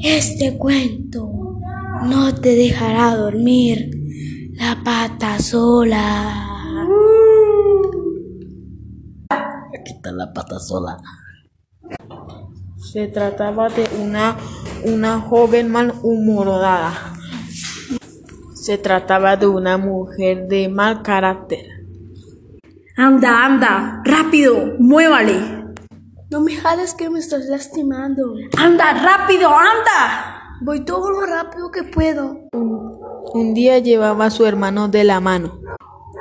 Este cuento no te dejará dormir la pata sola. Aquí está la pata sola. Se trataba de una, una joven malhumorada. Se trataba de una mujer de mal carácter. Anda, anda, rápido, muévale. No me jales que me estás lastimando. Anda, rápido, anda. Voy todo lo rápido que puedo. Un día llevaba a su hermano de la mano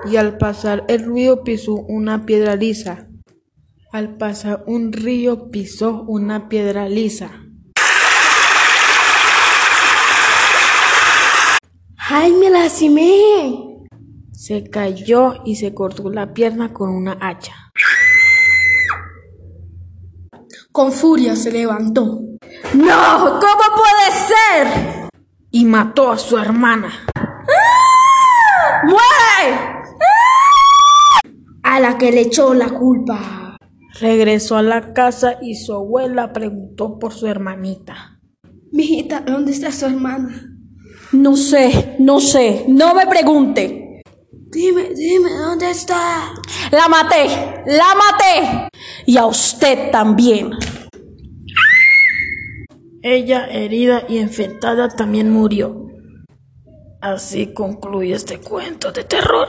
y al pasar el río pisó una piedra lisa. Al pasar un río pisó una piedra lisa. ¡Ay, me lastimé! Se cayó y se cortó la pierna con una hacha. Con furia se levantó. ¡No! ¿Cómo puede ser? Y mató a su hermana. ¡Muere! A la que le echó la culpa. Regresó a la casa y su abuela preguntó por su hermanita. Mijita, ¿dónde está su hermana? No sé, no sé, no me pregunte. Dime, dime, ¿dónde está? La maté, la maté. Y a usted también. Ella, herida y infectada, también murió. Así concluye este cuento de terror.